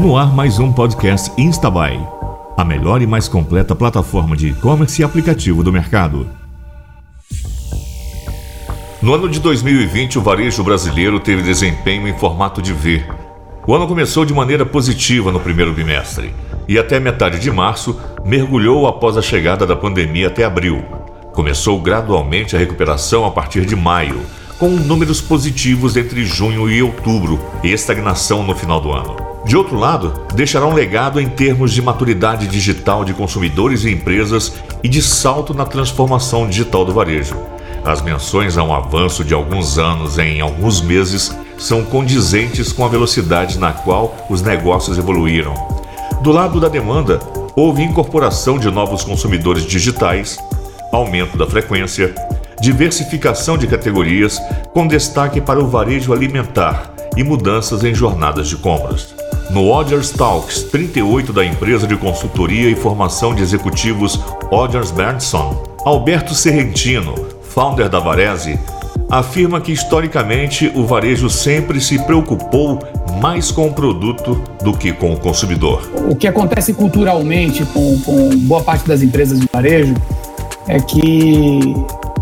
No ar mais um podcast Instabuy, a melhor e mais completa plataforma de e-commerce e aplicativo do mercado. No ano de 2020, o varejo brasileiro teve desempenho em formato de V. O ano começou de maneira positiva no primeiro bimestre e até metade de março mergulhou após a chegada da pandemia até abril. Começou gradualmente a recuperação a partir de maio, com números positivos entre junho e outubro e estagnação no final do ano. De outro lado, deixará um legado em termos de maturidade digital de consumidores e empresas e de salto na transformação digital do varejo. As menções a um avanço de alguns anos em alguns meses são condizentes com a velocidade na qual os negócios evoluíram. Do lado da demanda, houve incorporação de novos consumidores digitais, aumento da frequência, diversificação de categorias, com destaque para o varejo alimentar e mudanças em jornadas de compras. No Odgers Talks 38 da empresa de consultoria e formação de executivos Odgers Berndson, Alberto Serrentino, founder da Varese, afirma que historicamente o varejo sempre se preocupou mais com o produto do que com o consumidor. O que acontece culturalmente com, com boa parte das empresas de varejo é que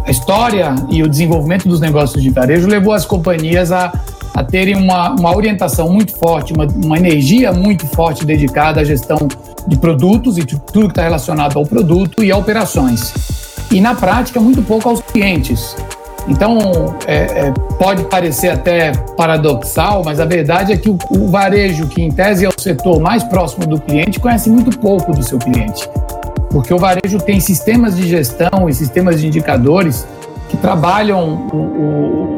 a história e o desenvolvimento dos negócios de varejo levou as companhias a a terem uma, uma orientação muito forte, uma, uma energia muito forte dedicada à gestão de produtos e de tudo que está relacionado ao produto e a operações. E na prática, muito pouco aos clientes. Então, é, é, pode parecer até paradoxal, mas a verdade é que o, o, varejo, que em tese é o setor mais próximo do cliente, conhece muito pouco do seu cliente. Porque o varejo tem sistemas de gestão e sistemas de indicadores que trabalham o, o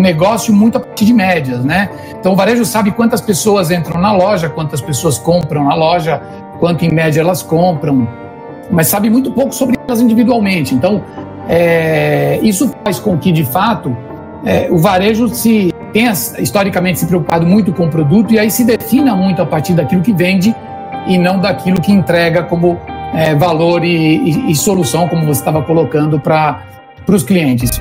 negócio muito a partir de médias, né? Então o varejo sabe quantas pessoas entram na loja, quantas pessoas compram na loja, quanto em média elas compram, mas sabe muito pouco sobre elas individualmente. Então é, isso faz com que de fato é, o varejo se tenha historicamente se preocupado muito com o produto e aí se defina muito a partir daquilo que vende e não daquilo que entrega como é, valor e, e, e solução, como você estava colocando para os clientes.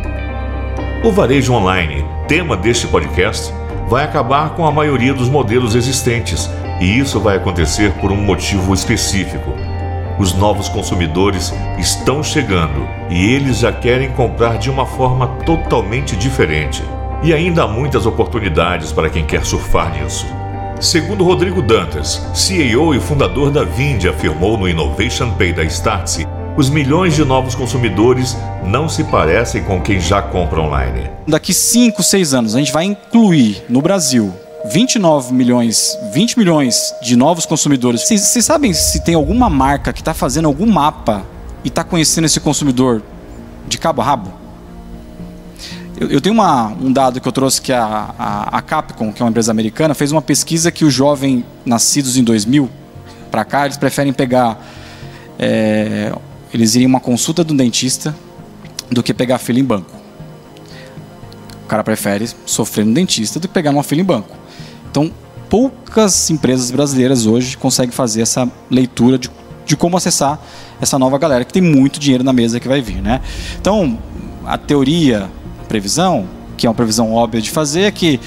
O varejo online, tema deste podcast, vai acabar com a maioria dos modelos existentes, e isso vai acontecer por um motivo específico. Os novos consumidores estão chegando e eles já querem comprar de uma forma totalmente diferente. E ainda há muitas oportunidades para quem quer surfar nisso. Segundo Rodrigo Dantas, CEO e fundador da Vind, afirmou no Innovation Pay da Startse, os milhões de novos consumidores não se parecem com quem já compra online. Daqui 5, 6 anos, a gente vai incluir no Brasil 29 milhões, 20 milhões de novos consumidores. Vocês sabem se tem alguma marca que está fazendo algum mapa e está conhecendo esse consumidor de cabo a rabo? Eu, tenho uma, um dado que eu trouxe que a, a, a, Capcom, que é uma empresa americana, fez uma pesquisa que os jovens nascidos em 2000 para cá, eles preferem pegar é, eles iriam uma consulta do dentista do que pegar fila em banco. O cara prefere sofrer no dentista do que pegar uma fila em banco. Então, poucas empresas brasileiras hoje conseguem fazer essa leitura de, de como acessar essa nova galera que tem muito dinheiro na mesa que vai vir, né? Então, a teoria, a previsão, que é uma previsão óbvia de fazer, é que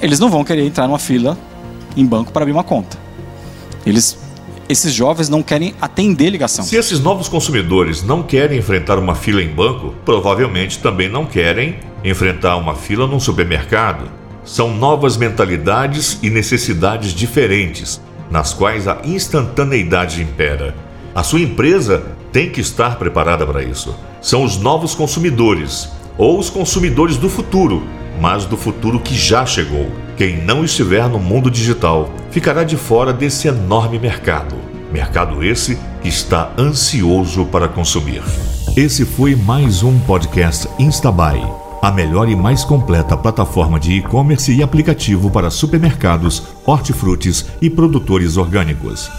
eles não vão querer entrar numa fila em banco para abrir uma conta. Eles esses jovens não querem atender ligação. Se esses novos consumidores não querem enfrentar uma fila em banco, provavelmente também não querem enfrentar uma fila num supermercado. São novas mentalidades e necessidades diferentes, nas quais a instantaneidade impera. A sua empresa tem que estar preparada para isso. São os novos consumidores, ou os consumidores do futuro, mas do futuro que já chegou. Quem não estiver no mundo digital ficará de fora desse enorme mercado. Mercado esse que está ansioso para consumir. Esse foi mais um podcast Instabuy, a melhor e mais completa plataforma de e-commerce e aplicativo para supermercados, hortifrutis e produtores orgânicos.